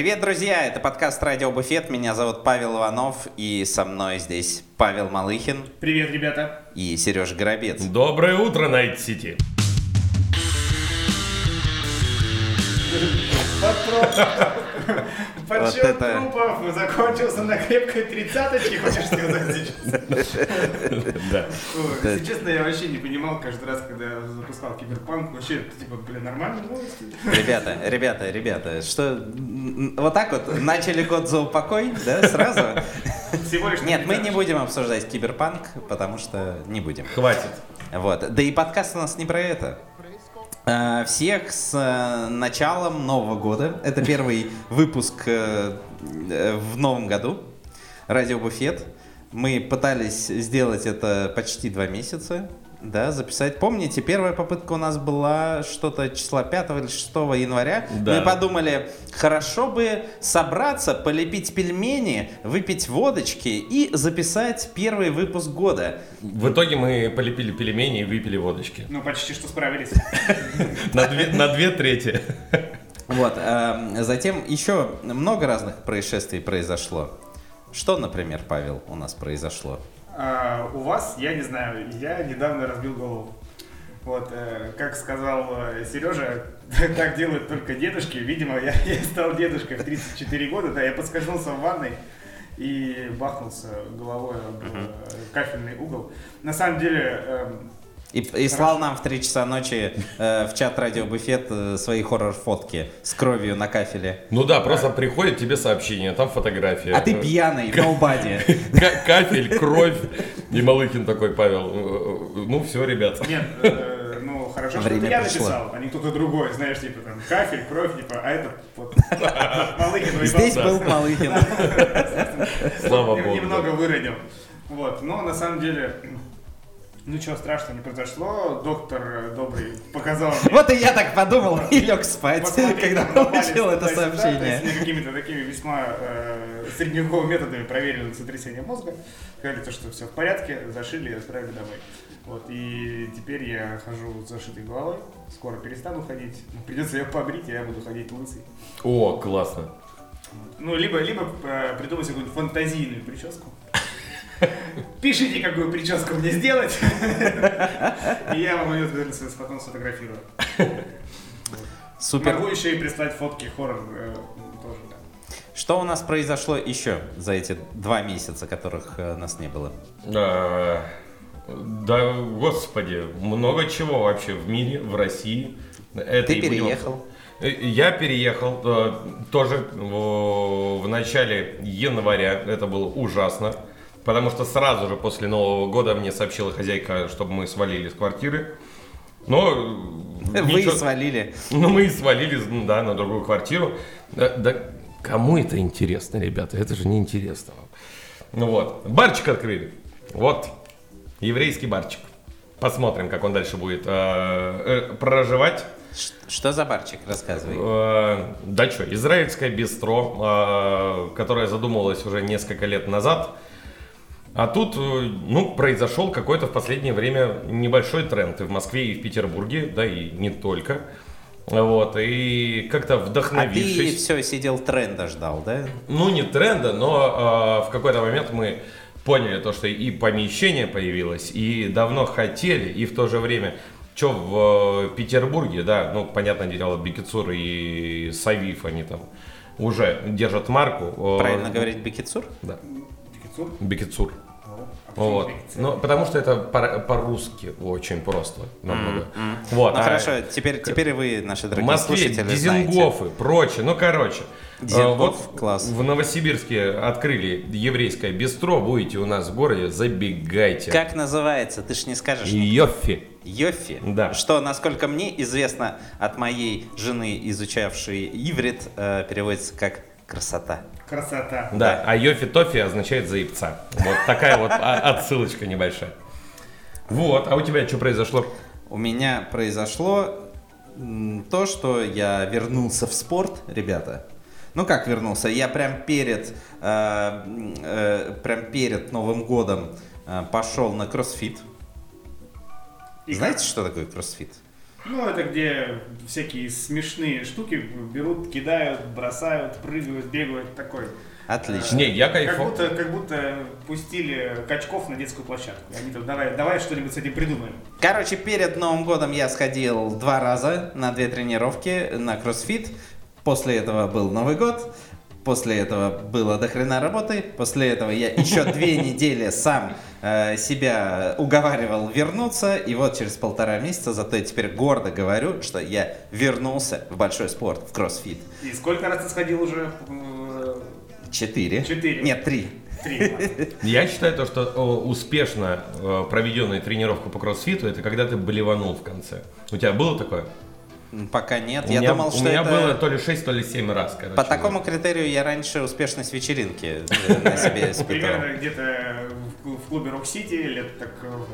Привет, друзья! Это подкаст «Радио Буфет». Меня зовут Павел Иванов, и со мной здесь Павел Малыхин Привет, ребята. и Сереж Горобец. Доброе утро, Найт Подсчет это- трупов закончился на крепкой тридцаточке, хочешь сказать сейчас? Да. Если честно, я вообще не понимал каждый раз, когда я запускал Киберпанк, вообще, типа, блин, нормальные новости. Ребята, ребята, ребята, что вот так вот начали год за упокой, да, сразу? Всего лишь Нет, мы не будем обсуждать киберпанк, потому что не будем. Хватит. Вот. Да и подкаст у нас не про это. Э, Всех с э, началом Нового года. Это первый выпуск э, в новом году. Радио Буфет. Мы пытались сделать это почти два месяца. Да, записать. Помните, первая попытка у нас была что-то числа 5 или 6 января. Да. Мы подумали, хорошо бы собраться, полепить пельмени, выпить водочки и записать первый выпуск года. В итоге мы полепили пельмени и выпили водочки. Ну, почти что справились. На две, трети. Вот. эм, Затем еще много разных происшествий произошло. Что, например, Павел, у нас произошло? А, у вас, я не знаю, я недавно разбил голову. Вот, э, как сказал э, Сережа, так делают только дедушки. Видимо, я, я стал дедушкой в 34 года, да, я подскользнулся в ванной и бахнулся головой об э, кафельный угол. На самом деле, эм, И, и слал нам в 3 часа ночи э, в чат Радио Буфет э, свои хоррор-фотки с кровью на кафеле. Ну да, просто приходит тебе сообщение, там фотография. А ты пьяный, nobody. Ка- Кафель, кровь. И Малыхин такой, Павел, э, ну все, ребят. нет, э, ну хорошо, что Время это я написал, а не кто-то другой, знаешь, типа там кафель, кровь, типа, а вот Малыгин выебался. Здесь был Малыхин. Слава богу. Немного выронил. Вот, но на самом деле, ничего страшного не произошло. Доктор э, добрый показал мне Вот и я так подумал и лег спать, когда получил это сообщение. мне какими-то такими весьма э, средневековыми методами проверили сотрясение мозга. Сказали, то, что все в порядке, зашили и отправили домой. Вот, и теперь я хожу с зашитой головой. Скоро перестану ходить. Ну, Придется ее побрить, и я буду ходить лысый. О, классно. Ну, либо, либо э, придумать какую-нибудь фантазийную прическу. Пишите, какую прическу мне сделать. И я вам ее потом сфотографирую. Супер. Могу еще и прислать фотки хоррор э, тоже, да. Что у нас произошло еще за эти два месяца, которых э, нас не было? Да, господи, много чего вообще в мире, в России. Это Ты переехал. Я переехал э, тоже в начале января. Это было ужасно. Потому что сразу же после Нового года мне сообщила хозяйка, чтобы мы свалили с квартиры. Но э, Вы ничего- свалили. ну, мы и свалили, ну, да, на другую квартиру. Да, да кому это интересно, ребята? Это же не интересно вам. Ну вот, барчик открыли. Вот, еврейский барчик. Посмотрим, как он дальше будет э, э, проживать. Что за барчик? Рассказывай. Э, да что, израильское бистро, э, которое задумывалось уже несколько лет назад. А тут, э, ну, произошел какой-то в последнее время небольшой тренд и в Москве, и в Петербурге, да и не только. Вот, и как-то А ты вдохновившись... все сидел тренда ждал, да? Ну, не тренда, но э, в какой-то момент мы поняли то, что и помещение появилось, и давно хотели, и в то же время, что в э, Петербурге, да, ну, понятное дело, Бекицур и Савив, они там уже держат марку. э, Правильно говорить Бекицур? Да, Бекицур? Бекицур. Вот. Ну, потому что это по- по-русски очень просто намного. Вот. Ну а хорошо, теперь, теперь вы, наши дорогие Москве слушатели, знаете. Дизингофы, прочее. Ну, короче. Дизингоф, э, вот класс. В Новосибирске открыли еврейское бистро. Будете у нас в городе, забегайте. Как называется? Ты ж не скажешь. Йоффи. Йоффи? Да. Что, насколько мне известно от моей жены, изучавшей иврит, э, переводится как красота. Красота. Да, а Йофи Тофи означает заебца. Вот такая вот отсылочка небольшая. Вот, а у тебя что произошло? У меня произошло то, что я вернулся в спорт, ребята. Ну как вернулся? Я прям перед, э, э, прям перед Новым годом э, пошел на кроссфит. И Знаете, как? что такое кроссфит? Ну, это где всякие смешные штуки берут, кидают, бросают, прыгают, бегают, такой. Отлично. Не, я Как кайфовал. будто, как будто пустили качков на детскую площадку. И Они там, давай, давай что-нибудь с этим придумаем. Короче, перед Новым годом я сходил два раза на две тренировки на кроссфит. После этого был Новый год. После этого было до хрена работы. После этого я еще две недели сам э, себя уговаривал вернуться. И вот через полтора месяца, зато я теперь гордо говорю, что я вернулся в большой спорт, в кроссфит. И сколько раз ты сходил уже? Э, Четыре. Четыре. Нет, три. Три. Я считаю то, что успешно э, проведенная тренировка по кроссфиту, это когда ты блеванул в конце. У тебя было такое? Пока нет. У я меня, думал, у что меня это... было то ли 6, то ли 7 раз, короче. По такому критерию я раньше успешность вечеринки э, на себе испытал. Примерно где-то в клубе Рок Сити лет так э,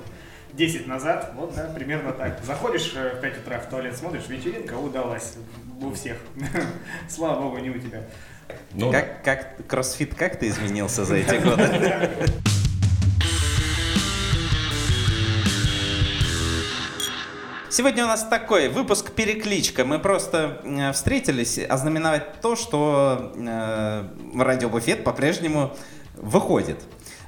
10 назад, вот, да, примерно так. Заходишь э, в 5 утра в туалет, смотришь, вечеринка удалась у всех. Слава богу, не у тебя. Ну, Как, как кроссфит как ты изменился за эти годы? Сегодня у нас такой выпуск перекличка. Мы просто э, встретились ознаменовать то, что э, радиобуфет по-прежнему выходит.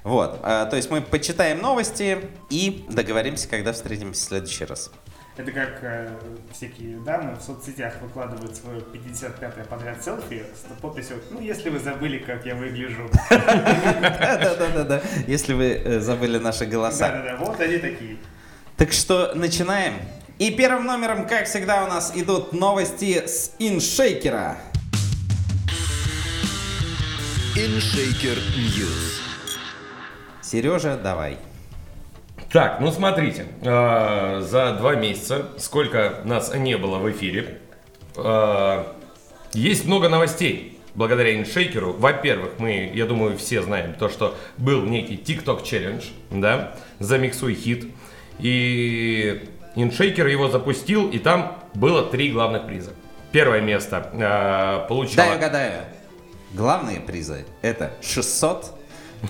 Вот, э, то есть мы почитаем новости и договоримся, когда встретимся в следующий раз. Это как э, всякие дамы в соцсетях выкладывают свое 55-е подряд селфи с подписью «Ну, если вы забыли, как я выгляжу». Да-да-да, если вы э, забыли наши голоса. Да-да-да, вот они такие. Так что начинаем. И первым номером, как всегда, у нас идут новости с иншейкера. InShaker News. Сережа, давай. Так, ну смотрите, э, за два месяца, сколько нас не было в эфире, э, есть много новостей благодаря иншейкеру. Во-первых, мы, я думаю, все знаем то, что был некий TikTok челлендж, да, замиксуй хит. И иншейкер его запустил, и там было три главных приза. Первое место э, получало... Дай угадаю. Главные призы это 600,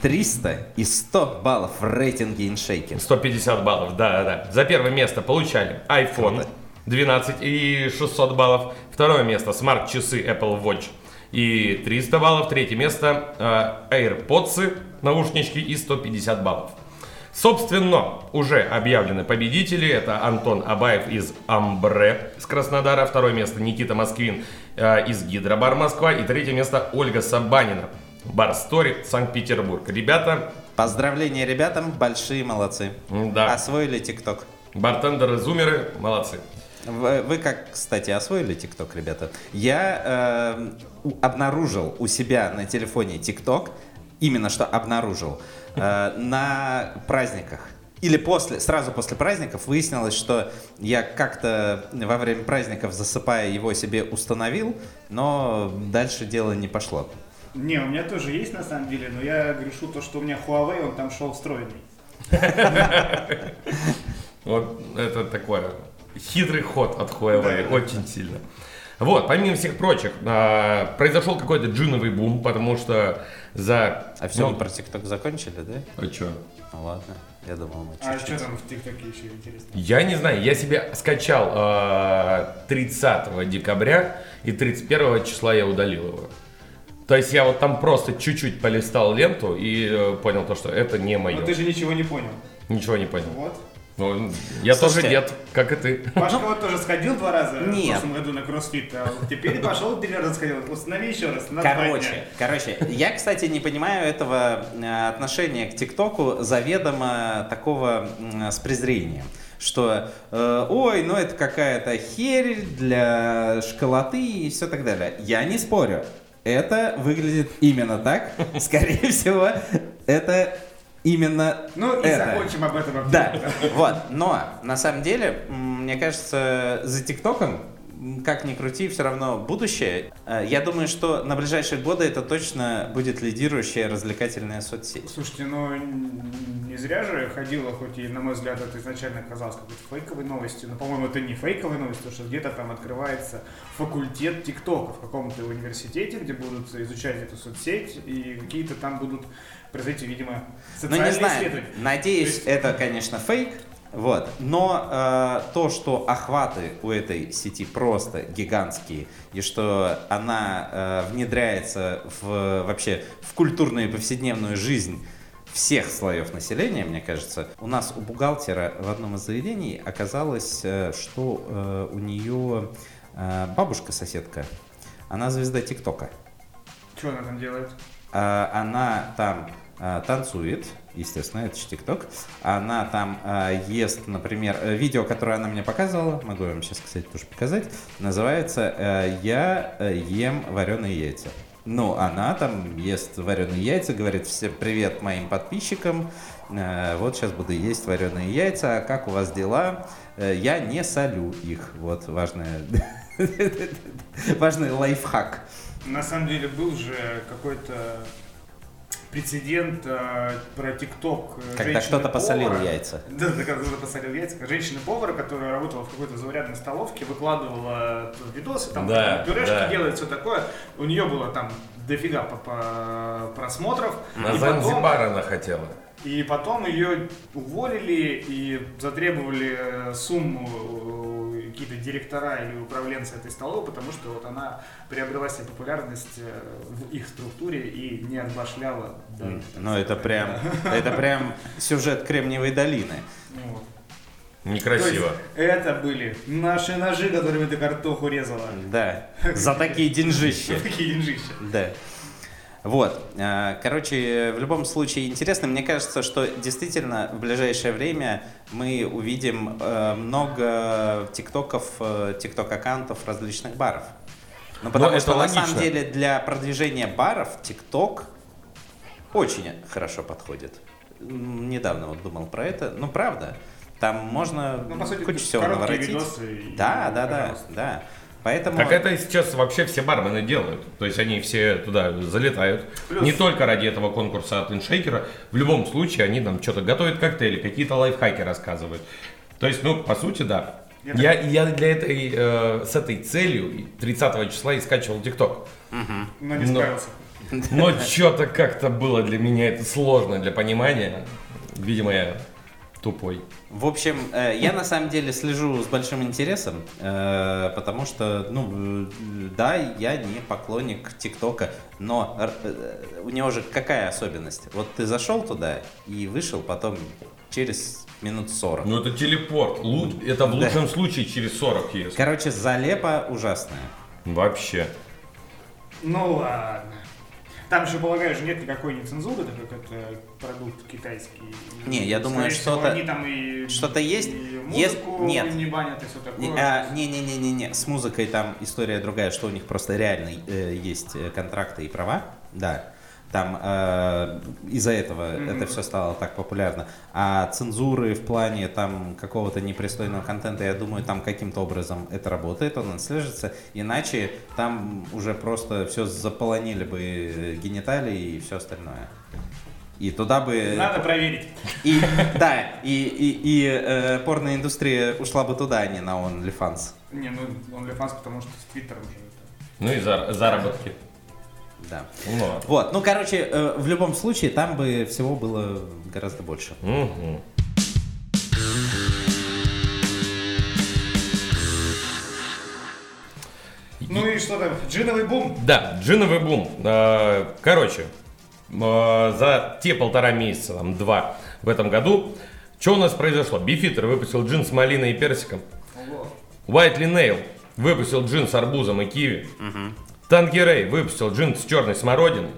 300 и 100 баллов в рейтинге иншейкер. 150 баллов, да, да, да. За первое место получали iPhone Круто. 12 и 600 баллов. Второе место смарт-часы Apple Watch и 300 баллов. Третье место э, AirPods, наушнички и 150 баллов. Собственно, уже объявлены победители. Это Антон Абаев из Амбре с Краснодара. Второе место Никита Москвин э, из Гидробар Москва. И третье место Ольга Сабанина. Бар Стори, Санкт-Петербург. Ребята, Поздравления ребятам, большие молодцы. да, Освоили ТикТок. бартендеры, зумеры, молодцы. Вы, вы как, кстати, освоили ТикТок, ребята? Я э, обнаружил у себя на телефоне ТикТок, именно что обнаружил, э, на праздниках. Или после, сразу после праздников выяснилось, что я как-то во время праздников, засыпая его себе установил, но дальше дело не пошло. Не, у меня тоже есть на самом деле, но я грешу то, что у меня Huawei, он там шел встроенный. Вот это такой хитрый ход от Huawei, очень сильно. Вот, помимо всех прочих, а, произошел какой-то джиновый бум, потому что за... А все, ну, мы про ТикТок закончили, да? а чё? Ну ладно, я думал, мы А чуть-чуть. что там в ТикТоке еще интересно? Я не знаю, я себе скачал а, 30 декабря, и 31 числа я удалил его. То есть я вот там просто чуть-чуть полистал ленту и э, понял то, что это не мое. Но ты же ничего не понял. Ничего не понял. Вот. Ну, я Слушайте. тоже дед, как и ты. Пашка вот тоже сходил два раза Нет. в прошлом году на кроссфит, а вот теперь пошел три раза сходил. Установи еще раз. на. Короче, короче, я, кстати, не понимаю этого э, отношения к ТикТоку заведомо такого с презрением. Что, э, ой, ну это какая-то херь для школоты и все так далее. Я не спорю. Это выглядит именно так. Скорее всего, это именно Ну и это. закончим об этом. Да, вот. Но на самом деле, мне кажется, за ТикТоком, как ни крути, все равно будущее. Э, Я думаю, что на ближайшие годы это точно будет лидирующая развлекательная соцсеть. Слушайте, ну не зря же ходила, хоть и, на мой взгляд, это изначально казалось какой-то фейковой новостью, но, по-моему, это не фейковая новость, потому что где-то там открывается факультет ТикТока в каком-то университете, где будут изучать эту соцсеть, и какие-то там будут произойти, видимо, Ну социальные не знаю, исследования. надеюсь, есть- это, конечно, фейк. Вот. Но э, то, что охваты у этой сети просто гигантские, и что она э, внедряется в, вообще в культурную и повседневную жизнь всех слоев населения, мне кажется. У нас у бухгалтера в одном из заведений оказалось, э, что э, у нее э, бабушка-соседка, она звезда ТикТока. Что она там делает? А, Она там а, танцует, естественно, это же ТикТок. Она там а, ест, например, э, видео, которое она мне показывала, могу вам сейчас, кстати, тоже показать, называется э, «Я э, ем вареные яйца». Ну, она там ест вареные яйца, говорит всем привет моим подписчикам, вот сейчас буду есть вареные яйца, а как у вас дела? Я не солю их, вот важное, важный лайфхак. На самом деле был же какой-то прецедент э, про ТикТок. э, Когда кто-то посолил яйца. Да, да, когда кто-то посолил яйца. Женщина-повар, которая работала в какой-то заурядной столовке, выкладывала видосы, там Да, пюрешки да. делает, все такое. У нее было там дофига по- по- просмотров. На И потом- Занзибар она хотела. И потом ее уволили и затребовали э, сумму э, какие-то директора или управленцы этой столовой, потому что вот она приобрела себе популярность э, в их структуре и не отбашляла. да, Ну, это сказать. прям, это прям сюжет Кремниевой долины. Ну вот. Некрасиво. Это были наши ножи, которыми ты картоху резала. Да, за такие деньжища. Такие деньжища. Да. Вот. э, Короче, в любом случае интересно. Мне кажется, что действительно в ближайшее время мы увидим э, много тиктоков, э, тикток-аккаунтов различных баров. Ну, потому это что на логично. самом деле для продвижения баров тикток очень хорошо подходит. Недавно вот думал про это. Ну, правда. Там можно Ну, по сути, кучу всего наворотить. видосы и- Да, да, да, да. Поэтому... Так это сейчас вообще все бармены делают. То есть они все туда залетают. Плюс- Не только ради этого конкурса от иншейкера. В любом случае они там что-то готовят коктейли, какие-то лайфхаки рассказывают. То есть, ну, по сути, да. Я Я, я для этой, э, с этой целью 30 числа и скачивал ТикТок. Но не Но- справился. Но что-то как-то было для меня это сложно для понимания. Видимо, я тупой. В общем, э, я на самом деле слежу с большим интересом, э, потому что, ну, э, да, я не поклонник ТикТока, но у него же какая особенность? Вот ты зашел туда и вышел потом через минут 40. Ну это телепорт. Лу- Это в лучшем случае через 40 если. Короче, залепа ужасная. Вообще. Ну ладно. Там же, полагаю, же нет никакой не цензуры, так как это продукт китайский. Не, я думаю, что-то- они там и что-то есть. и Есть- музыку нет. не банят и все такое. Не, а, Не-не-не-не-не, с музыкой там история другая, что у них просто реально э, есть э, контракты и права, да. Там э, из-за этого это все стало так популярно. А цензуры в плане там какого-то непристойного контента, я думаю, там каким-то образом это работает, он отслеживается. Иначе там уже просто все заполонили бы э, гениталии и все остальное. И туда бы... Надо проверить. И, да, и, и, и э, порноиндустрия ушла бы туда, а не на OnlyFans. Не, ну OnlyFans, потому что с Твиттером же это. Ну и зар- заработки. Да. Ну, ладно. Вот, ну, короче, э, в любом случае, там бы всего было гораздо больше. Мгм. Ну и что там, джиновый бум. Да, джиновый бум. Э, Короче, э, за те полтора месяца, там, два в этом году, что у нас произошло? Бифитер выпустил джин с малиной и персиком. Ого. Whiteley Nail выпустил джин с арбузом и киви. Танкерей выпустил джин с черной смородиной.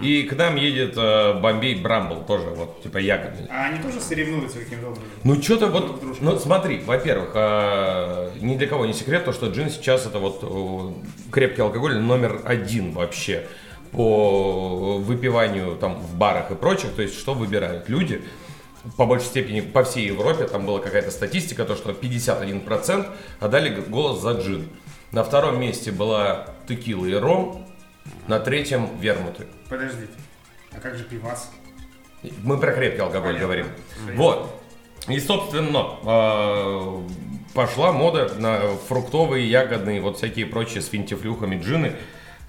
И к нам едет э, Бомбей Брамбл, тоже вот, типа ягодный. А они тоже соревнуются каким-то образом? Ну что-то вот, дружка. ну смотри, во-первых, э, ни для кого не секрет то, что джин сейчас это вот э, крепкий алкоголь номер один вообще по выпиванию там в барах и прочих, то есть что выбирают люди, по большей степени по всей Европе, там была какая-то статистика, то что 51% отдали голос за джин. На втором месте была текила и ром, на третьем вермуты. Подождите. А как же пивас? Мы про крепкий алкоголь Понятно. говорим. Понятно. Вот. И, собственно, э, пошла мода на фруктовые, ягодные, вот всякие прочие с финтифлюхами джины.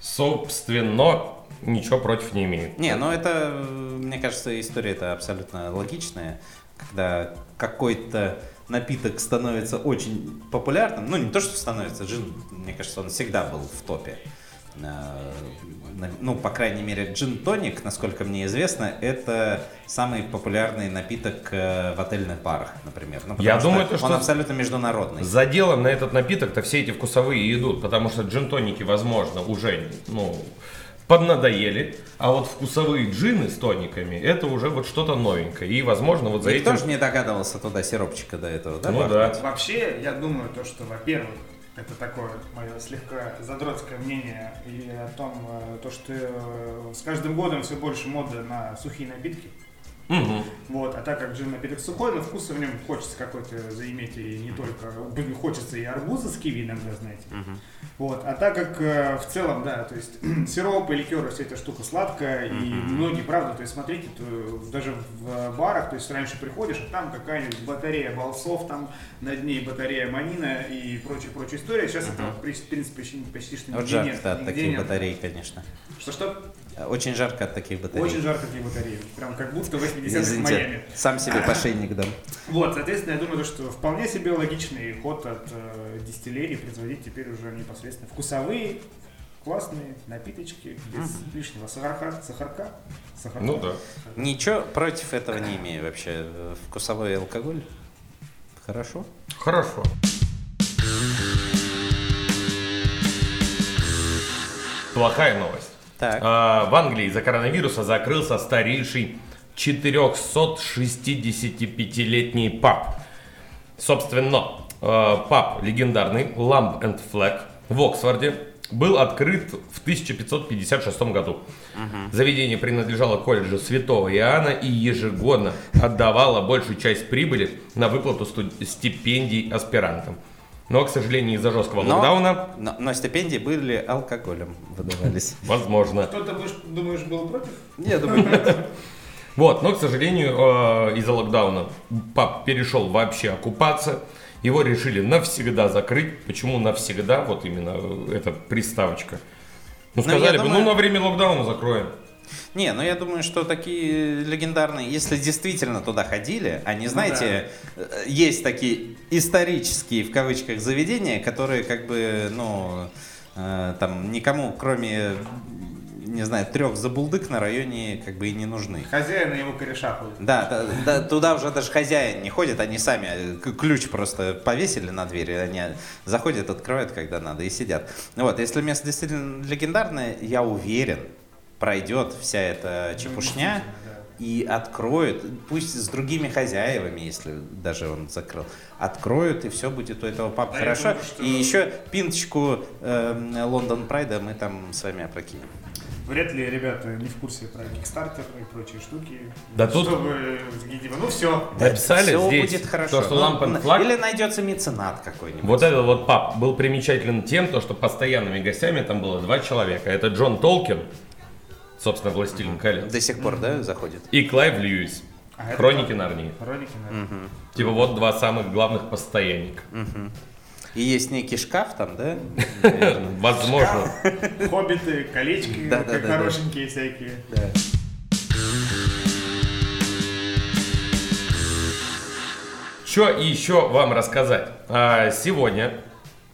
Собственно, ничего против не имею. Не, ну это, э, мне кажется, история это абсолютно логичная. когда какой-то напиток становится очень популярным, ну не то, что становится, джин, мне кажется, он всегда был в топе. Э, Ну, по крайней мере, джин-тоник, насколько мне известно, это самый популярный напиток э, в отельных барах, например. Ну, Я что думаю, то, он что- абсолютно международный. За делом на этот напиток-то все эти вкусовые идут, потому что джин-тоники, возможно, уже, ну, поднадоели, а вот вкусовые джины с тониками, это уже вот что-то новенькое. И, возможно, вот за Никто этим... же не догадывался туда сиропчика до этого, да? Ну бахнуть? да. Вообще, я думаю, то, что, во-первых, это такое мое слегка задротское мнение и о том, э, то, что э, с каждым годом все больше моды на сухие напитки. Мгм. Вот, а так как джин напиток сухой, но вкуса в нем хочется какой-то заиметь и не только, хочется и арбуза с киви иногда, знаете. Вот, а так как э, в целом, да, то есть сиропы, ликеры, вся эта штука сладкая, и многие, правда, то есть смотрите, то даже в барах, то есть раньше приходишь, а там какая-нибудь батарея болсов, там над ней батарея манина и прочая-прочая история. Сейчас это, в принципе, почти, почти что Вот нигде нет. жарко от нигде таких нет. батарей, конечно. Что-что? Очень жарко от таких батарей. Очень жарко такие батареи. Прям как будто 80-х в Извините, Майами. сам себе пошейник дам. Вот, соответственно, я думаю, что вполне себе логичный ход от э, дистиллерии производить теперь уже непосредственно вкусовые, классные напиточки без лишнего сахарка, сахарка, сахарка. Ну да. Ничего против этого не имею вообще. Вкусовой алкоголь. Хорошо. Хорошо. Плохая новость. Так. А, в Англии из-за коронавируса закрылся старейший 465-летний паб. Собственно, э, паб легендарный Lamb and Flag в Оксфорде был открыт в 1556 году. Заведение принадлежало колледжу Святого Иоанна и ежегодно отдавало большую часть прибыли на выплату стипендий аспирантам. Но, к сожалению, из-за жесткого Но- локдауна, Но, но стипендии были алкоголем выдавались. возможно, Кто-то, думаешь, был против? Я думаю, нет. Вот, но, к сожалению, э, из-за локдауна паб перешел вообще оккупаться. Его решили навсегда закрыть. Почему навсегда? Вот именно э, эта приставочка. Ну, Ну, сказали бы, ну, на время локдауна закроем. Не, ну я думаю, что такие легендарные, если действительно туда ходили, они, знаете, э, есть такие исторические, в кавычках, заведения, которые как бы, ну, э, там никому, кроме, не знаю, трех забулдык на районе как бы и не нужны. Хозяин и его кореша ходят. Да, да, да, туда уже даже хозяин не ходит, они сами э, ключ просто повесили на двери, они заходят, открывают, когда надо, и сидят. Вот, если место действительно легендарное, я уверен, пройдет вся эта чепушня и откроют, пусть с другими хозяевами, если даже он закрыл, откроют, и все будет у этого папа Да, я хорошо. думаю, что- И еще пинточку эм, Лондон Прайда мы там с вами опрокинем. Вряд ли ребята не в курсе про Kickstarter и прочие штуки. Да тут- Чтобы, типа, ну все. Написали Всё здесь, будет хорошо. то, что Ну, на- Flag- Или найдется меценат какой-нибудь. Вот этот вот паб был примечателен тем, то, что постоянными гостями там было два человека. Это Джон Толкин, собственно, «Властелин колец», До сих пор, да, заходит? и Клайв Льюис, А это «Хроники кто? Нарнии». Хроники, наверное. Типа вот два самых главных постоянника. И есть некий шкаф там, да? Возможно. Хоббиты, колечки, как хорошенькие всякие. Что еще вам рассказать? А, сегодня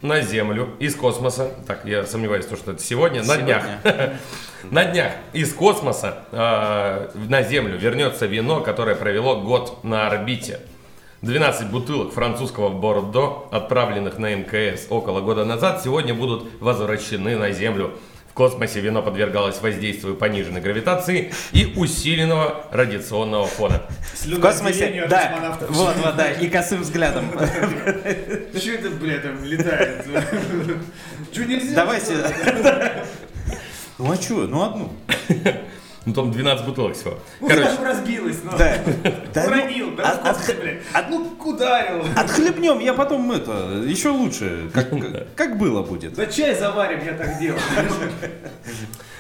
на Землю из космоса, так, я сомневаюсь, то, что это сегодня, на днях, на днях из космоса а, на Землю вернется вино, которое провело год на орбите. 12 бутылок французского Бордо, отправленных на МКС около года назад, сегодня будут возвращены на Землю. В космосе вино подвергалось воздействию пониженной гравитации и усиленного радиационного фона. В космосе, да, вот, вот, да, и косым взглядом. Что это, бля, там летает? Что нельзя? Давайте. Ну а что, ну одну. Ну там 12 бутылок всего. Короче, Короче, разбилась, ну. Да. Да ну, Уронил, да, от- космосе, от- блядь. Ну, ударил. Отхлебнем, я потом это, еще лучше, как, как было будет. Да чай заварим, я так делаю.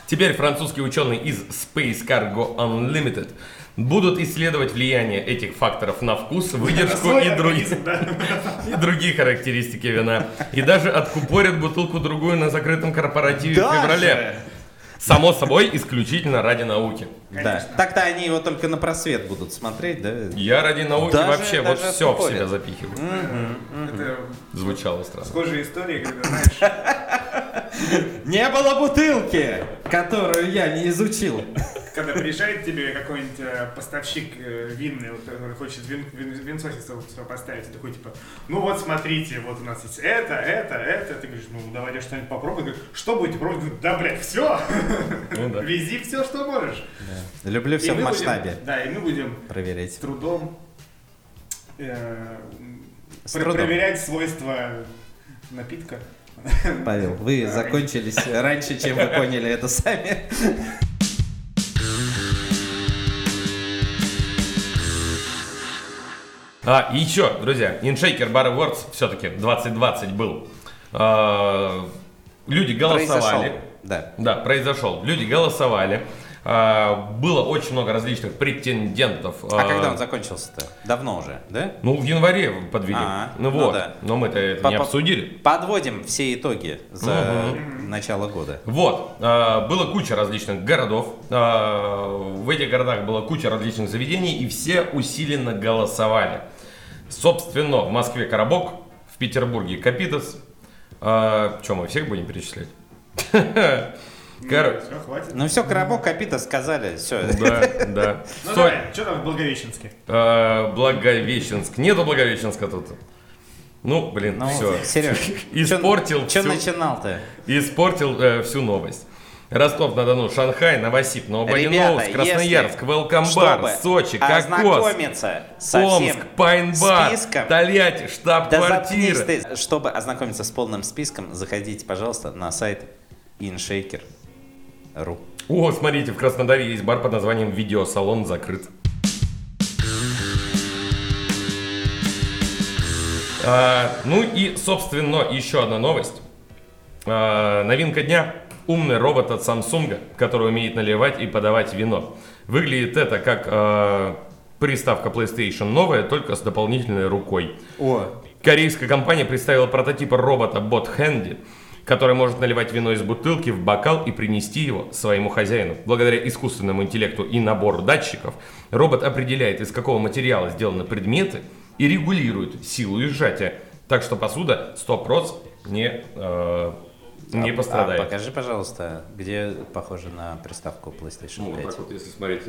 теперь французские ученые из Space Cargo Unlimited будут исследовать влияние этих факторов на вкус, выдержку и другие характеристики вина. И даже откупорят бутылку другую на закрытом корпоративе в феврале. Само собой, исключительно ради науки. Да. Конечно. Так-то они его только на просвет будут смотреть, да? Я ради науки Даже- вообще вот даже все в себя запихиваю. Это Звучало странно. схожая история, когда, знаешь, Не было бутылки, которую я не изучил. когда приезжает тебе какой-нибудь э, поставщик э, винный, вот, который хочет вин, вин, винцо себе поставить, и такой типа, ну вот смотрите, вот у нас есть это, это, это. Ты говоришь, ну давайте что-нибудь попробуй. Говорит, что будете пробовать? Говорит, да, блядь, все. Ну да. Вези все, что можешь. Люблю все И в мы будем- масштабе Да, и мы будем проверять. с трудом э, С пр- трудом. проверять свойства напитка. Павел, вы закончились раньше, чем вы поняли это сами. А, и еще, друзья, InShaker Bar Awards все-таки 2020 был. А, люди голосовали. Произошел. Да. Да, произошел. Люди голосовали. А, было очень много различных претендентов. А когда он закончился-то? Давно уже, да? Ну, в январе подвели. А, ну, ну вот. да. Но мы-то это не обсудили. Подводим все итоги за начало года. Вот, а, было куча различных городов, а, в этих городах была куча различных заведений, и все усиленно голосовали. Собственно, в Москве Коробок, в Петербурге Капитас. Что, мы всех будем перечислять? Кор- Все, хватит. Ну все, коробок копита сказали, все. Да, да. Ну давай, что там в Благовещенске? а, Благовещенск. Нету Благовещенска тут. Ну, блин, Ну, все. Сереж, Испортил Что всю- начинал-то? Испортил э, всю новость. Ростов-на-Дону, Шанхай, Новосиб, Ребята, Красноярск, Велкомбар, Сочи, Кокос, Омск, Пайнбар, списком. Тольятти, Да штаб-квартира. ты. Чтобы ознакомиться с полным списком, заходите, пожалуйста, на сайт inshaker.ru. О, смотрите, в Краснодаре есть бар под названием «Видеосалон закрыт». А, ну и, собственно, еще одна новость. А, новинка дня. Умный робот от Samsung, который умеет наливать и подавать вино. Выглядит это как а, приставка PlayStation новая, только с дополнительной рукой. О, Корейская компания представила прототип робота Bot Handy, который может наливать вино из бутылки в бокал и принести его своему хозяину. Благодаря искусственному интеллекту и набору датчиков, робот определяет, из какого материала сделаны предметы и регулирует силу и сжатия, так что посуда 100% не, э, не а пострадает. покажи, пожалуйста, где похоже на приставку PlayStation 5. вот, если смотреть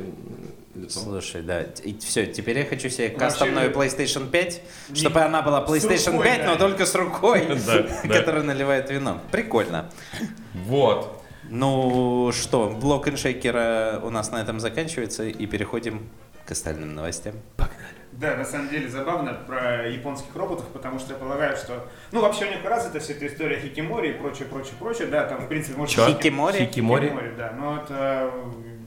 лицом. Слушай, да, все, теперь я хочу себе кастомную PlayStation 5, чтобы она была PlayStation рукой, 5, да. но только с рукой, которая наливает вино. Прикольно. Вот. Ну что, блок иншейкера у нас на этом заканчивается и переходим к остальным новостям. Да, на самом деле забавно про японских роботов, потому что я полагаю, что... Ну, вообще у них развита вся эта история хикимори и прочее, прочее, прочее. Да, там, в принципе, может... Чё? Хикимори? Хикимори? Хикимори, да. Но это...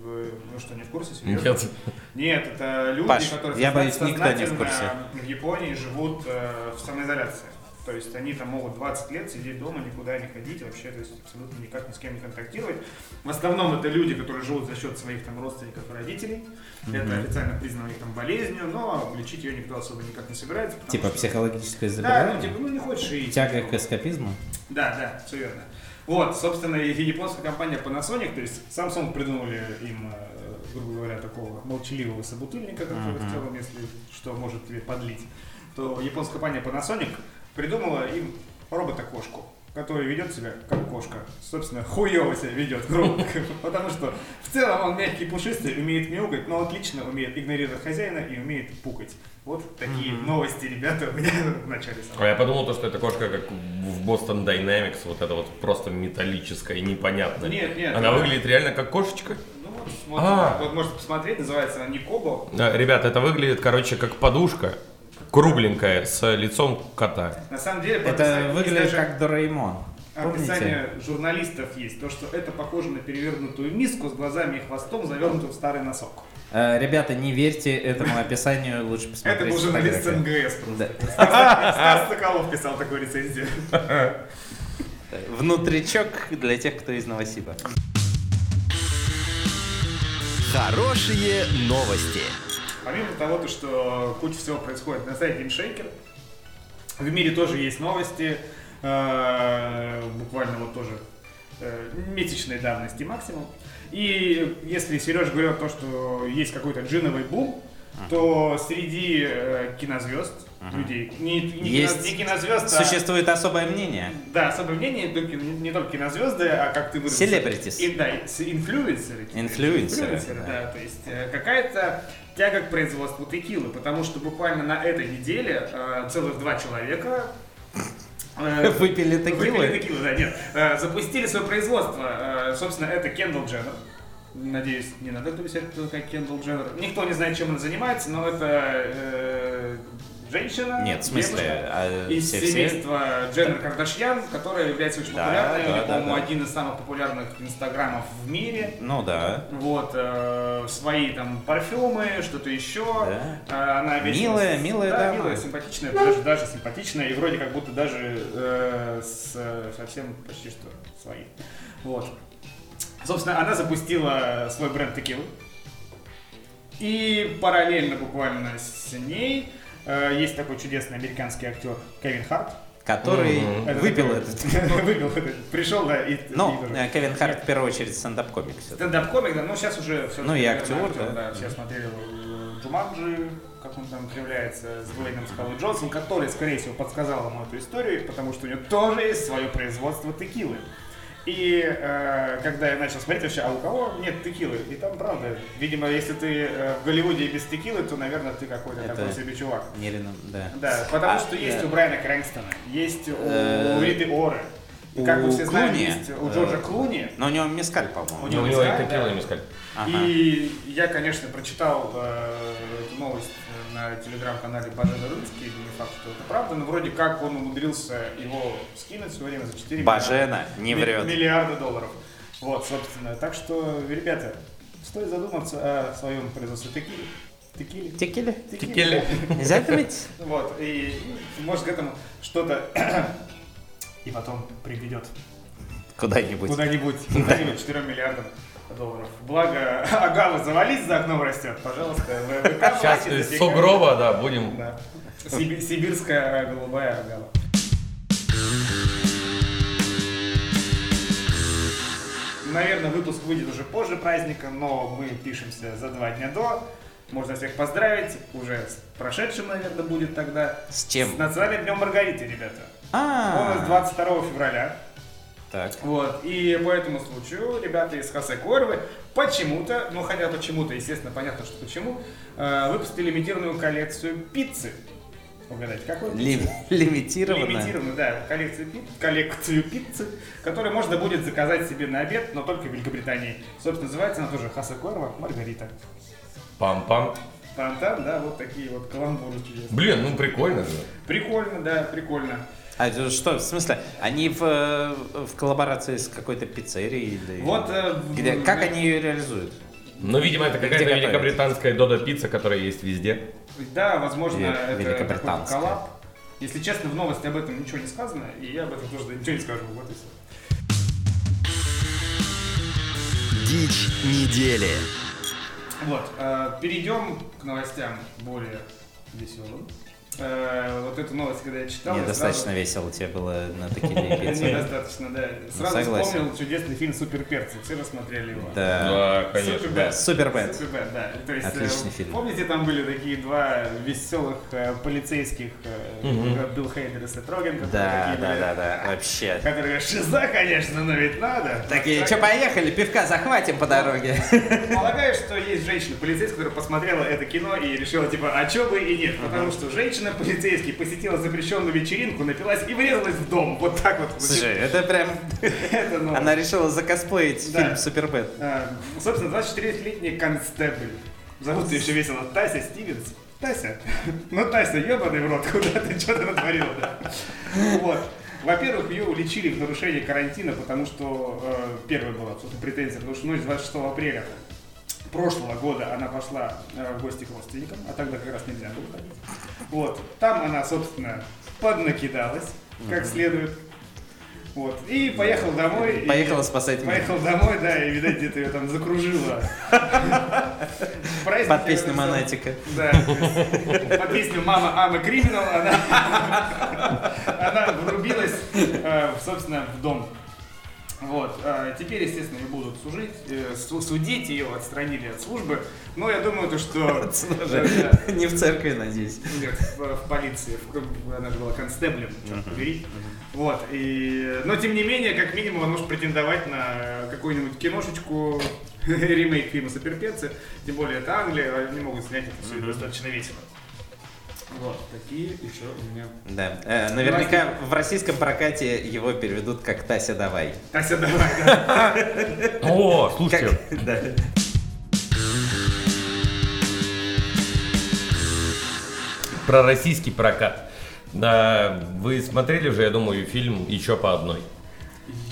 Вы что, не в курсе? Серьезно? Нет. Нет, это люди, Паш, которые я боюсь, никто не в сознательно курсе. в Японии живут э, в самоизоляции. То есть они там могут 20 лет сидеть дома, никуда не ходить, вообще, то есть абсолютно никак ни с кем не контактировать. В основном это люди, которые живут за счет своих там родственников и родителей. Это официально признано их там болезнью, но лечить ее никто особо никак не собирается. Типа что- психологическое Да, ну заболевание? типа, ну не хочешь и... Тяга к эскапизму? Да, да, все верно. Вот, собственно, и японская компания Panasonic, то есть Samsung придумали им, э, грубо говоря, такого молчаливого собутыльника, который в целом, если что, может тебе подлить, то японская компания Panasonic придумала им робота-кошку, который ведет себя как кошка. Собственно, хуево себя ведет, грубо. Потому что в целом он мягкий, пушистый, умеет мяукать, но отлично умеет игнорировать хозяина и умеет пукать. Вот такие новости, ребята, у меня в начале А я подумал, то, что это кошка, как в Boston Dynamics, вот это вот просто металлическая, непонятная. Нет, нет. Она выглядит реально как кошечка. Ну вот, вот, А. вот можете посмотреть, называется она Никобо. Да, Ребята, это выглядит, короче, как подушка, кругленькая, с лицом кота. На самом деле, Это выглядит даже как Дораэмон. Помните? Описание журналистов есть, то, что это похоже на перевернутую миску с глазами и хвостом, завернутую в старый носок. Э, Ребята, не верьте этому описанию, лучше Это посмотреть был журналист. МГС. Да. Стас Соколов писал такую рецензию. Внутричок для тех, кто из Новосиба. Хорошие новости. Помимо того, то, что куча всего происходит на сайте InShaker, в мире тоже есть новости. Э, Буквально вот тоже э, месячной давности максимум. И если Сережа говорил то, что есть какой-то джиновый бум, то среди э, кинозвезд, людей, не, не, Есть- не кинозвезд, а- Существует особое мнение. да, особое мнение, не, не только кинозвезды, а как ты выразился. Celebrities. И, да, инфлюенсеры. Инфлюенсеры, да. да. То есть э, какая-то тяга к производству текилы, потому что буквально на этой неделе э, целых два человека э, Выпили Выпили текилы. да, нет. Э, Запустили свое производство. Э, Собственно, это Кендалл Дженнер. Надеюсь, не надо кто такая Кендалл Дженнер. Никто не знает, чем она занимается, но это э, женщина, Нет, в смысле, девушка а из все- все- семейства Дженнер Кардашьян, которая является очень Да, популярной. да, да, по-моему, да. один из самых популярных инстаграмов в мире. Ну да. Вот, э, свои там парфюмы, что-то еще. Да. Э, Она весело- Милая, милая да, дама. милая, симпатичная, даже, даже симпатичная, и вроде как будто даже э, с, совсем почти что свои. Вот. Собственно, она запустила свой бренд текилы. И параллельно буквально с ней э, есть такой чудесный американский актер Кевин Харт. Который. Это выпил этот. Выпил этот. Пришел, да, и... Ну, и тоже. э, Кевин Харт в первую очередь стендап-комик. Стендап-комик, да, но сейчас уже все. Ну и актер, да. Все смотрели Джуманджи, как он там кривляется, с Дуэйном Скалой Джонсоном, который, скорее всего, подсказал ему эту историю, потому что у него тоже есть свое производство текилы. И э, когда я начал смотреть вообще, а у кого нет текилы? И там правда, видимо, если ты э, в Голливуде без текилы, то, наверное, ты какой-то Это- такой себе чувак. Нерина, да. Да, потому А, что есть да. у Брайана Крэнстона, есть у, Э, у Риты Оры. И у как вы все знаете, Клуни, есть у э, Джорджа Клуни. Но у него мескаль, У по-моему. него У него мескаль, и текила, да. и мескаль. Ага. И я, конечно, прочитал э, эту новость на телеграм-канале Бажена Рынский, не факт, что это правда, но вроде как он умудрился его скинуть в свое время за 4 Бажена не ми- врет. миллиарда долларов. Вот, собственно. Так что, ребята, стоит задуматься о своем производстве текили. Текили. Текили? Текили. Нельзя думать? Вот, и может к этому что-то и потом приведет Куда-нибудь. куда-нибудь, куда-нибудь 4 миллиардам долларов. Благо, агава завались за окном растет, пожалуйста, в ВК Сейчас из сугроба, да, будем. Да. Сибирская голубая агава. Наверное, выпуск выйдет уже позже праздника, но мы пишемся за два дня до. Можно всех поздравить. Уже с прошедшим, наверное, будет тогда. С чем? С Национальным днем Маргариты, ребята. Он из А, 22 февраля. Так. Вот, и по этому случаю ребята из Хосе Корвы почему-то, ну хотя почему-то, естественно, понятно, что почему, э, выпустили лимитированную коллекцию пиццы. Угадайте, какой? Ли- Лимитированно. Лимитированную, да, коллекцию, пи- коллекцию пиццы, которую можно будет заказать себе на обед, но только в Великобритании. Собственно, называется она тоже Хосе Корва Маргарита. Пам-пам. Там, да, вот такие вот каламбуры чудесные. Блин, ну прикольно же. Прикольно, да, прикольно. А это что, в смысле, они в, э, в коллаборации с какой-то пиццерией? Или... Вот, э, Где- как они ее реализуют? Ну, видимо, это какая-то великобританская Додо пицца, которая есть везде. Да, возможно, Ве- это какой-то великобританская. коллаб. Если честно, в новости об этом ничего не сказано, и я об этом тоже ничего не скажу. Вот и все. Дичь недели. Вот, э, перейдем к новостям более веселым. Э, вот эту новость, когда я читал, Недостаточно сразу- весело тебе было на такие пиццы. Недостаточно, да. Сразу согласен. вспомнил чудесный фильм «Супер перцы». Все рассмотрели его. Да. Да, конечно. Супербэд. Супербэд, да. То есть, Отличный э, фильм. Помните, там были такие два веселых э, полицейских, э. Билл Хейдер и Сет Роген, которые Да, такие да, были, да, да, вообще. Которые говорят, шиза, конечно, но ведь надо. Такие, что, поехали, пивка захватим по дороге. Полагаю, что есть женщина полицейская, которая посмотрела это кино и решила, типа, а чё бы и нет. Потому что женщина полицейский посетила запрещенную вечеринку, напилась и врезалась в дом. Вот так вот. Слушай, это прям... Это, ну, Она решила закосплеить Да. фильм Супербэт. а, собственно, 24-летний констебль. Зовут ее еще весело Тася Стивенс. Тася. Ну, Тася, ебаный в рот, куда ты что-то натворила, да? Вот. Во-первых, ее уличили в нарушении карантина, потому что э, первая была, собственно, претензия, потому что ночь 26 апреля прошлого года она пошла э, в гости к родственникам, а тогда как раз нельзя было ходить. Вот. Там она, собственно, поднакидалась, как следует. Вот. И поехал домой. и- Поехала спасать мир. Поехал домой, да, и, видать, где-то ее там закружило. Праздник, Под песню. Монатика. Да, под песню «Мама, a criminal» она, врубилась, э, собственно, в дом. Вот. а теперь, естественно, ее будут сужить, э, су- судить, ее отстранили от службы. Но я думаю, то, что... Да, Не в церкви, надеюсь. Нет, в, полиции, она же была констеблем, черт побери. Вот, и, но тем не менее, как минимум, он может претендовать на какую-нибудь киношечку, ремейк фильма «Суперпецы», тем более это Англия, они могут снять это все достаточно весело. Вот, такие еще у меня. Да. Э, Наверняка в российском прокате его переведут как Тася давай. Тася, давай, да. О, слушайте, Да. про российский прокат. Да, вы смотрели уже, я думаю, фильм еще по одной.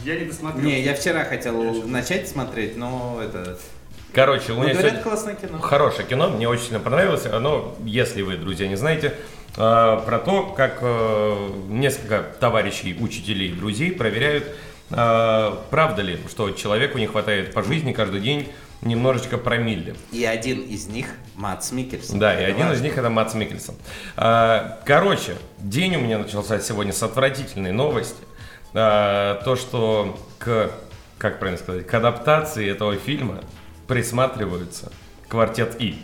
Я не досмотрел. Не, я вчера хотел начать смотреть, но это... Короче, у Ну, меня говорят, сегодня классное кино. хорошее кино, мне очень сильно понравилось. Оно, если вы, друзья, не знаете, э, про то, как э, несколько товарищей, учителей, друзей проверяют, э, правда ли, что человеку не хватает по жизни каждый день немножечко промилле. И один из них Матс Микельсон. Да, и один из них это Матс Микельсон. А, Короче, день у меня начался сегодня с отвратительной новости. А, То, что к, как правильно сказать, к адаптации этого фильма присматриваются квартет И.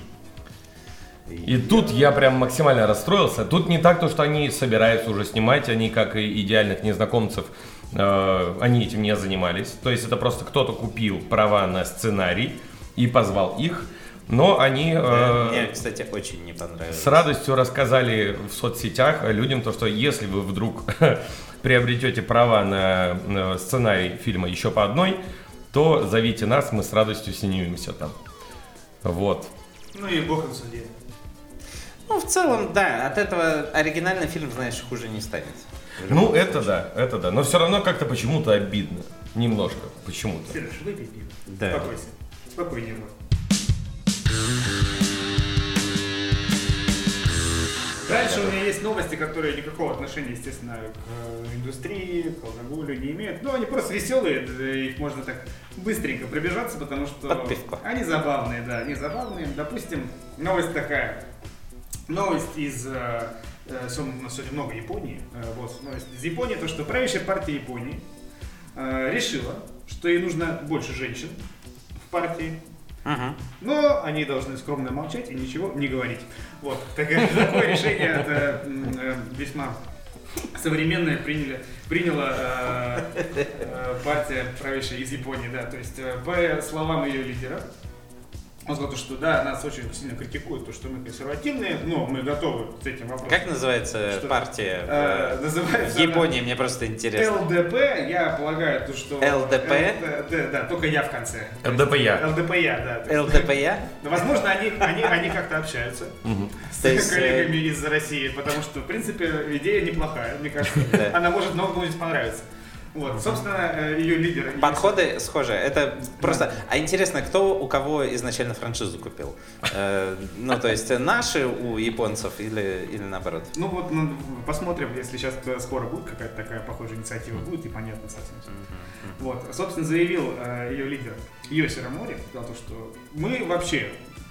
И тут я прям максимально расстроился. Тут не так то, что они собираются уже снимать, они как и идеальных незнакомцев, э, они этим не занимались. То есть это просто кто-то купил права на сценарий и позвал их, но они Да, э, Мне, кстати, очень не понравилось. с радостью рассказали в соцсетях людям то, что если вы вдруг приобретете права на, на сценарий фильма еще по одной, то зовите нас, мы с радостью снимемся там. Вот. Ну и бог на суде. Ну, в целом, да, от этого оригинальный фильм, знаешь, хуже не станет. Ну, это случае. да, это да. Но все равно как-то почему-то обидно. Немножко, почему-то. Сереж, выпей пиво. Да. Успокойся. Спокойнее Дальше у меня есть новости, которые никакого отношения, естественно, к э, индустрии, к алкоголю не имеют. Но они просто веселые, их можно так быстренько пробежаться, потому что Под пивко. они забавные, да, они забавные. Допустим, новость такая. Новость из... э, э, у нас сегодня много Японии. Вот, новость из Японии, то, что правящая партия Японии решила, что ей нужно больше женщин в партии, Мгм. но они должны скромно молчать и ничего не говорить. Вот, такое, такое решение это, э, весьма современное приняли, приняла э, э, партия, правящая из Японии, да, то есть э, по словам ее лидера, он сказал, то, что да, нас очень сильно критикуют, то, что мы консервативные, но мы готовы с этим вопросом. Как называется Что? партия Э, в- называется в Японии? Мне просто интересно. ЛДП, я полагаю, то, что... ЛДП? ЛД, да, только я в конце. ЛДПЯ. ЛДПЯ, да. ЛДПЯ? ну, возможно, они, они, они как-то общаются с есть, э, коллегами из России, потому что, в принципе, идея неплохая, мне кажется. Она может много кому здесь понравиться. Вот, собственно, э, ее лидер... Подходы схожи. Это просто. А интересно, кто у кого изначально франшизу купил? Э, Ну, то есть наши у японцев или, или наоборот? Ну вот, ну, посмотрим, если сейчас э, скоро будет какая-то такая похожая инициатива будет, и понятно совсем. Вот, собственно, заявил ее лидер Йосира Мори, сказал то, что мы вообще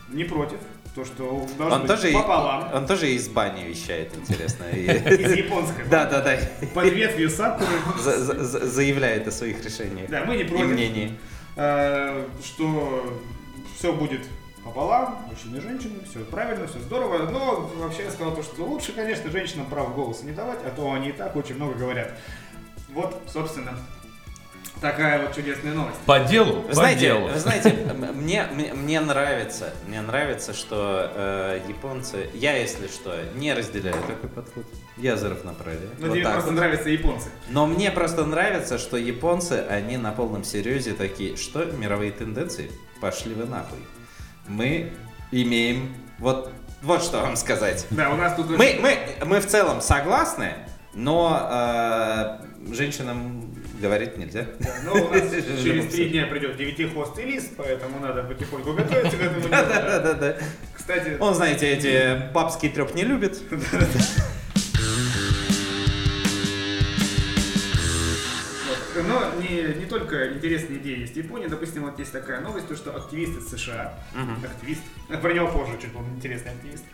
не против, то, что должно Он быть тоже, и- пополам. он тоже из бани вещает, интересно. Из японской. Да, да, да. Под ветвью сакуры. За- за- за- Заявляет о своих решениях Да, мы не против. мнении. Э, что все будет пополам, мужчины и женщины, все правильно, все здорово, но вообще я сказал то, что лучше, конечно, женщинам право голоса не давать, а то они и так очень много говорят. Вот, собственно, такая вот чудесная новость. По делу, Вы по знаете, делу. вы знаете, мне, мне, мне нравится, мне нравится, что э, японцы, я, если что, не разделяю такой подход. Я за равноправие. Но Вот тебе просто вот. нравятся японцы. Но мне просто нравится, что японцы, они на полном серьезе такие, что мировые тенденции? Пошли вы нахуй. Мы имеем вот, вот что вам сказать. Да, у нас тут... Мы, мы, мы в целом согласны, но э, женщинам говорить нельзя. Да, но у нас через три дня придет девятихвостый лист, поэтому надо потихоньку готовиться к этому. Да, да. да, да. Кстати, Он, знаете, эти папский треп не любит. Но не, не только столько интересных идей есть в Японии. Допустим, вот есть такая новость, то, что активист из США, активист, про него позже чуть он интересный активист,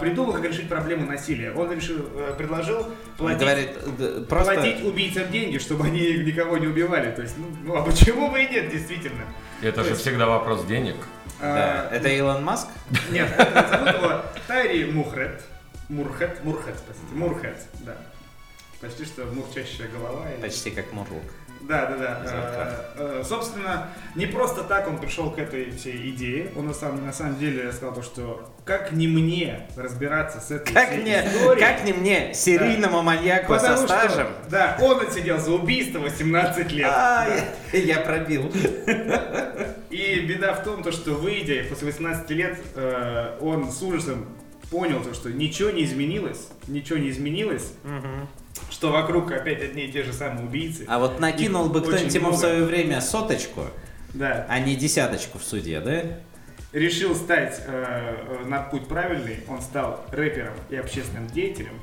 придумал, как решить проблему насилия. Он решил, э, предложил платить, Говорит, д- просто... платить убийцам деньги, чтобы они никого не убивали. То есть, ну, ну, а почему бы и нет, действительно? Это То же есть- всегда вопрос денег. Да, А, это Илон Маск? Нет, зовут его Тайри Мухрет. Мурхет, Мурхет, простите, Мурхет, да. Почти что мурчащая голова. Почти как Мурлок. Да, да, да. Э, э, Собственно, не просто так он пришел к этой всей идее. Он на самом, на самом деле сказал то, что как не мне разбираться с этой Как всей мне, историей, как не мне, серийному маньяку со потому что, стажем? да, он отсидел за убийство 18 лет. А, Да. я, я пробил. И беда в том, то, что выйдя после 18 лет, э, он с ужасом понял, то, что ничего не изменилось, ничего не изменилось, что вокруг опять одни и те же самые убийцы. А вот накинул Их бы кто-нибудь ему в свое время соточку, Да. а не десяточку в суде, да? решил стать э, э, на путь правильный, он стал рэпером и общественным деятелем.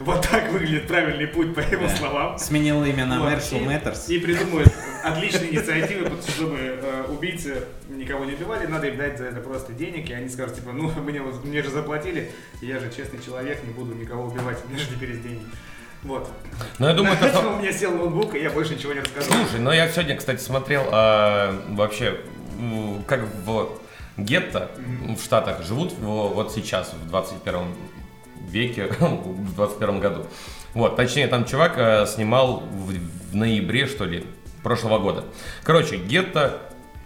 Вот так выглядит правильный путь, по его Да. словам. Сменил имя на Вот. Marshall И- Matters. И придумывает отличные инициативы, потому что, чтобы э, убийцы никого не убивали, надо им дать за это просто денег, и они скажут, типа, ну, мне, вот- мне же заплатили, и я же честный человек, не буду никого убивать, мне же теперь есть деньги. Вот. Но я думаю, На это... у меня сел ноутбук, и я больше ничего не расскажу. Слушай, ну я сегодня, кстати, смотрел а, вообще, как в гетто в Штатах живут в- вот сейчас, в 21 веке, в 21 году. Вот, точнее, там чувак э, снимал в, в ноябре, что ли, прошлого года. Короче, гетто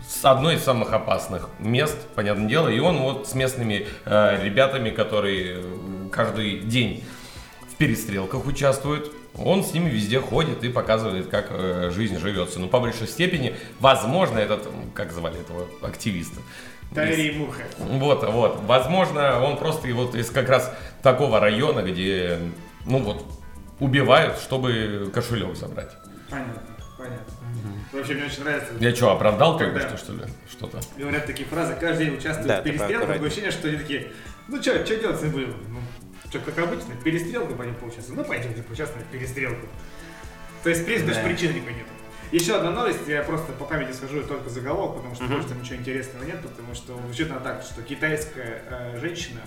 с одной из самых опасных мест, понятное дело, и он вот с местными э, ребятами, которые э, каждый день в перестрелках участвуют. Он с ними везде ходит и показывает, как э, жизнь живется. Но по большей степени, возможно, этот, как звали этого активиста? Тайри Мурха. Вот, вот. Возможно, он просто и вот из как раз такого района, где, ну вот, убивают, чтобы кошелек забрать. Понятно, понятно. Вообще, мне очень нравится. Я что, оправдал только Когда? что, что ли? Что-то. Говорят такие фразы, каждый день участвуют Да, в перестрелках, поаккуратнее. такое ощущение, что они такие, ну что, что делать не будем? Ну, что, как обычно, перестрелку пойдем поучаствовать. Ну, пойдемте поучаствуем в перестрелку. То есть, в принципе, даже Да. причин никакой нет. Еще одна новость, я просто по памяти скажу только заголовок, потому что больше там ничего интересного нет, потому что она так, что китайская э, женщина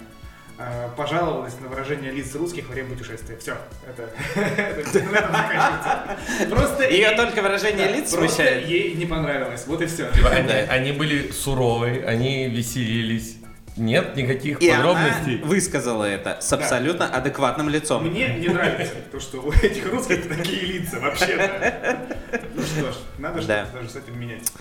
э, пожаловалась на выражение лиц русских во время путешествия. Все, это. Просто Ее только выражение лиц смущает. ей не понравилось. Вот и все. Они, они были суровые, они веселились. Нет никаких И она подробностей. высказала это с абсолютно адекватным лицом. Мне не нравится то, что у этих русских такие лица вообще-то. Ну что ж, надо Да. что-то даже с этим менять.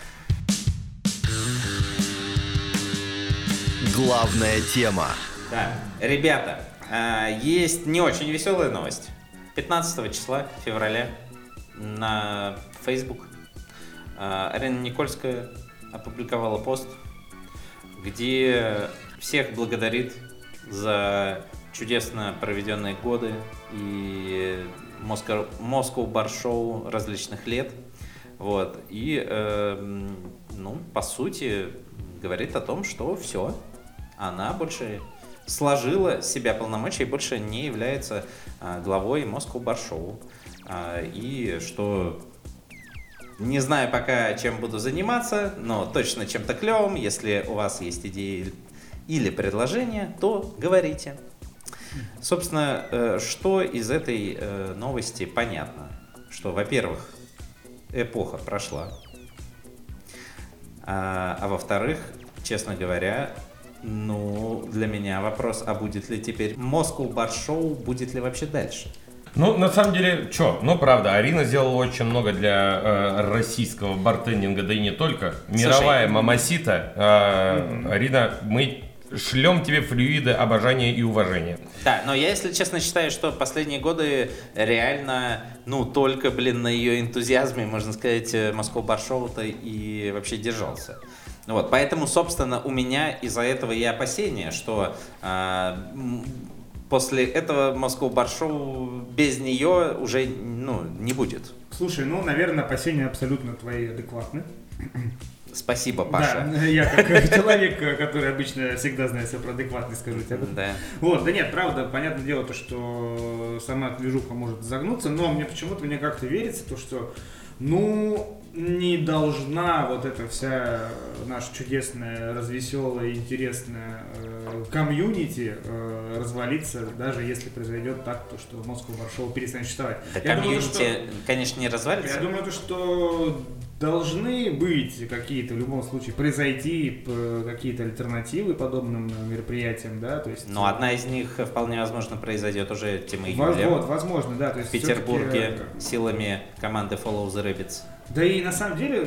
Главная тема. Да. Ребята, а, есть не очень веселая новость. 15 числа февраля на Facebook а, Арина Никольская опубликовала пост, где всех благодарит за чудесно проведенные годы и Москва, Show различных лет. Вот. И, эм, ну, по сути, говорит о том, что все, она больше сложила себя полномочия и больше не является а, главой Bar Show. А, и что не знаю пока, чем буду заниматься, но точно чем-то клевым. Если у вас есть идеи или предложения, то говорите. Собственно, э, что из этой э, новости понятно? Что, во-первых, эпоха прошла. А, а во-вторых, честно говоря, ну, для меня вопрос, а будет ли теперь Moscow Bar Show, будет ли вообще дальше? Ну, на самом деле, что? Ну, правда, Арина сделала очень много для э, российского бартендинга, да и не только. Мировая мамасита. Э, Арина, мы шлем тебе флюиды обожания и уважения. Да, но я, если честно, считаю, что последние годы реально, ну, только, блин, на ее энтузиазме, можно сказать, э, Bar Show-то и вообще держался. Вот, поэтому, собственно, у меня из-за этого и опасения, что м, после этого Bar Show без нее уже, ну, не будет. Слушай, ну, наверное, опасения абсолютно твои адекватны. Спасибо, Паша. Да, я как человек, который обычно всегда знает все про адекватность, скажу тебе. Да. Вот, да нет, правда, понятное дело, то, что сама движуха может загнуться, но мне почему-то мне как-то верится, то, что Ну, не должна вот эта вся наша чудесная, развеселая, интересная э, комьюнити э, развалиться, даже если произойдет так, то, что Москва Варшава перестанет существовать. Да Я думаю, комьюнити, что- конечно, не развалится. Я думаю, то, что должны быть какие-то, в любом случае, произойти п- какие-то альтернативы подобным э, мероприятиям, да, то есть... Но одна из них э, вполне возможно произойдет уже тем июля Вот, возможно, да, то в есть Петербурге всё-таки, силами команды Follow the Rabbits. Да и на самом деле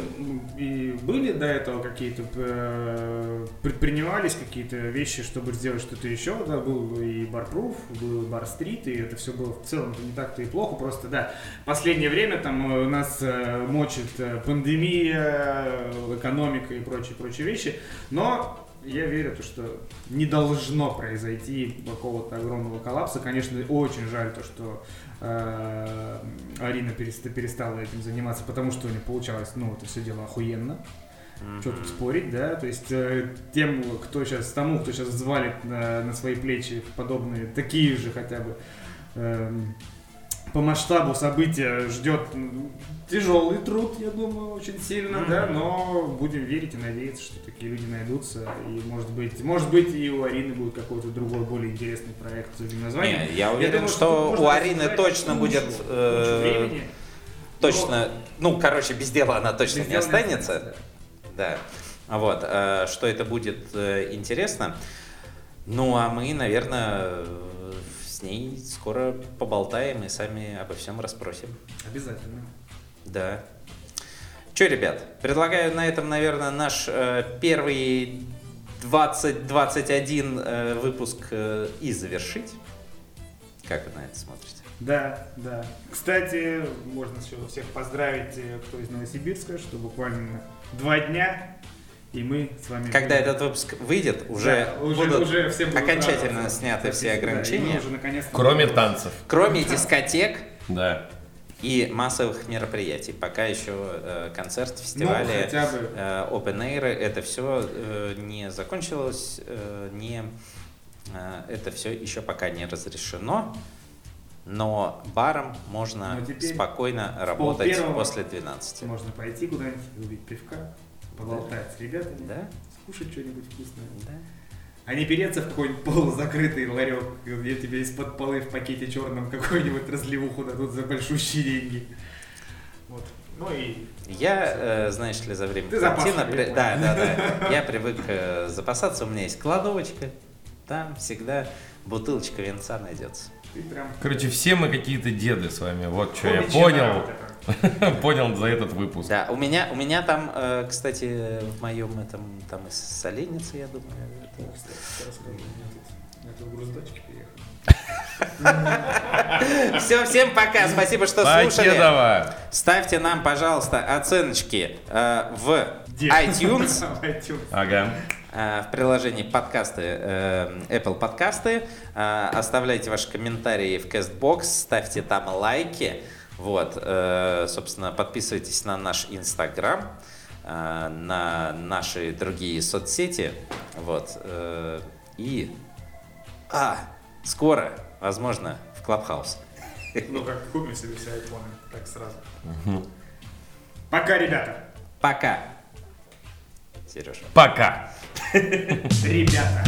и были до этого какие-то э, предпринимались какие-то вещи, чтобы сделать что-то еще. Да, был и Барпруф, был и Барстрит, и это все было в целом не так-то и плохо. Просто да, последнее время там э, нас э, мочит э, пандемия, э, экономика и прочие прочие вещи. Но я верю, то, что не должно произойти какого-то огромного коллапса. Конечно, очень жаль то, что э, Арина переста- перестала этим заниматься, потому что у нее получалось, ну, это все дело охуенно. Что тут спорить, да? То есть э, тем, кто сейчас, тому, кто сейчас взвалит на, на свои плечи подобные, такие же хотя бы эм, по масштабу события ждет тяжелый труд, я думаю, очень сильно, да, но будем верить и надеяться, что такие люди найдутся, и может быть, может быть и у Арины будет какой-то другой, более интересный проект с другим названием. Не, я уверен, думаю, что можно у Арины точно кучу- будет, э. Точно, ну, короче, без дела она точно Без не останется. останется, Да. А Вот, э, что это будет э, интересно. Ну, а мы, наверное, ней скоро поболтаем и сами обо всем расспросим. Обязательно. Да. Че, ребят, предлагаю на этом, наверное, наш э, первый 2021 э, выпуск э, и завершить. Как вы на это смотрите? Да, да. Кстати, можно всех поздравить, э, кто из Новосибирска, что буквально два дня, и мы с вами... Когда этот выпуск выйдет, уже, Да, уже, будут уже все будут окончательно радоваться. сняты все Да, ограничения. уже наконец-то Кроме танцев. Кроме дискотек Да. и массовых мероприятий. Пока еще э, концерт, Ну, фестивали, хотя бы. э, open air, это все не закончилось, э, не, э, это все еще пока не разрешено. Но баром можно Но спокойно работать после 12. Можно пойти куда-нибудь, выпить пивка, поболтать с ребятами, Да? скушать что-нибудь вкусное. Да. А не переться в какой-нибудь полузакрытый ларек, где тебе из-под полы в пакете черном какую-нибудь разливуху дадут за большущие деньги. Вот. Ну и Я, э, знаешь ли, за время Ты карантина... при- Да, да, да. Я привык э, запасаться. У меня есть кладовочка. Там всегда бутылочка венца найдется. ты прям... Короче, все мы какие-то деды с вами. Вот что я понял. вот это. Понял за этот выпуск. Да, у меня, у меня там, э, кстати, в моем этом, там из соленницы, я думаю. это- переехал. Все, всем пока, спасибо, что слушали. Ставьте нам, пожалуйста, оценочки э, в iTunes. Ага. э, в приложении подкасты, Apple подкасты. Оставляйте ваши комментарии в CastBox, ставьте там лайки. Вот, э, собственно, подписывайтесь на наш Инстаграм, э, на наши другие соцсети. Вот, э, и, а, скоро, возможно, в Клабхаус. Ну как, купим себе все айфоны, так сразу. Пока, ребята. Пока. Сережа. Пока. Ребята.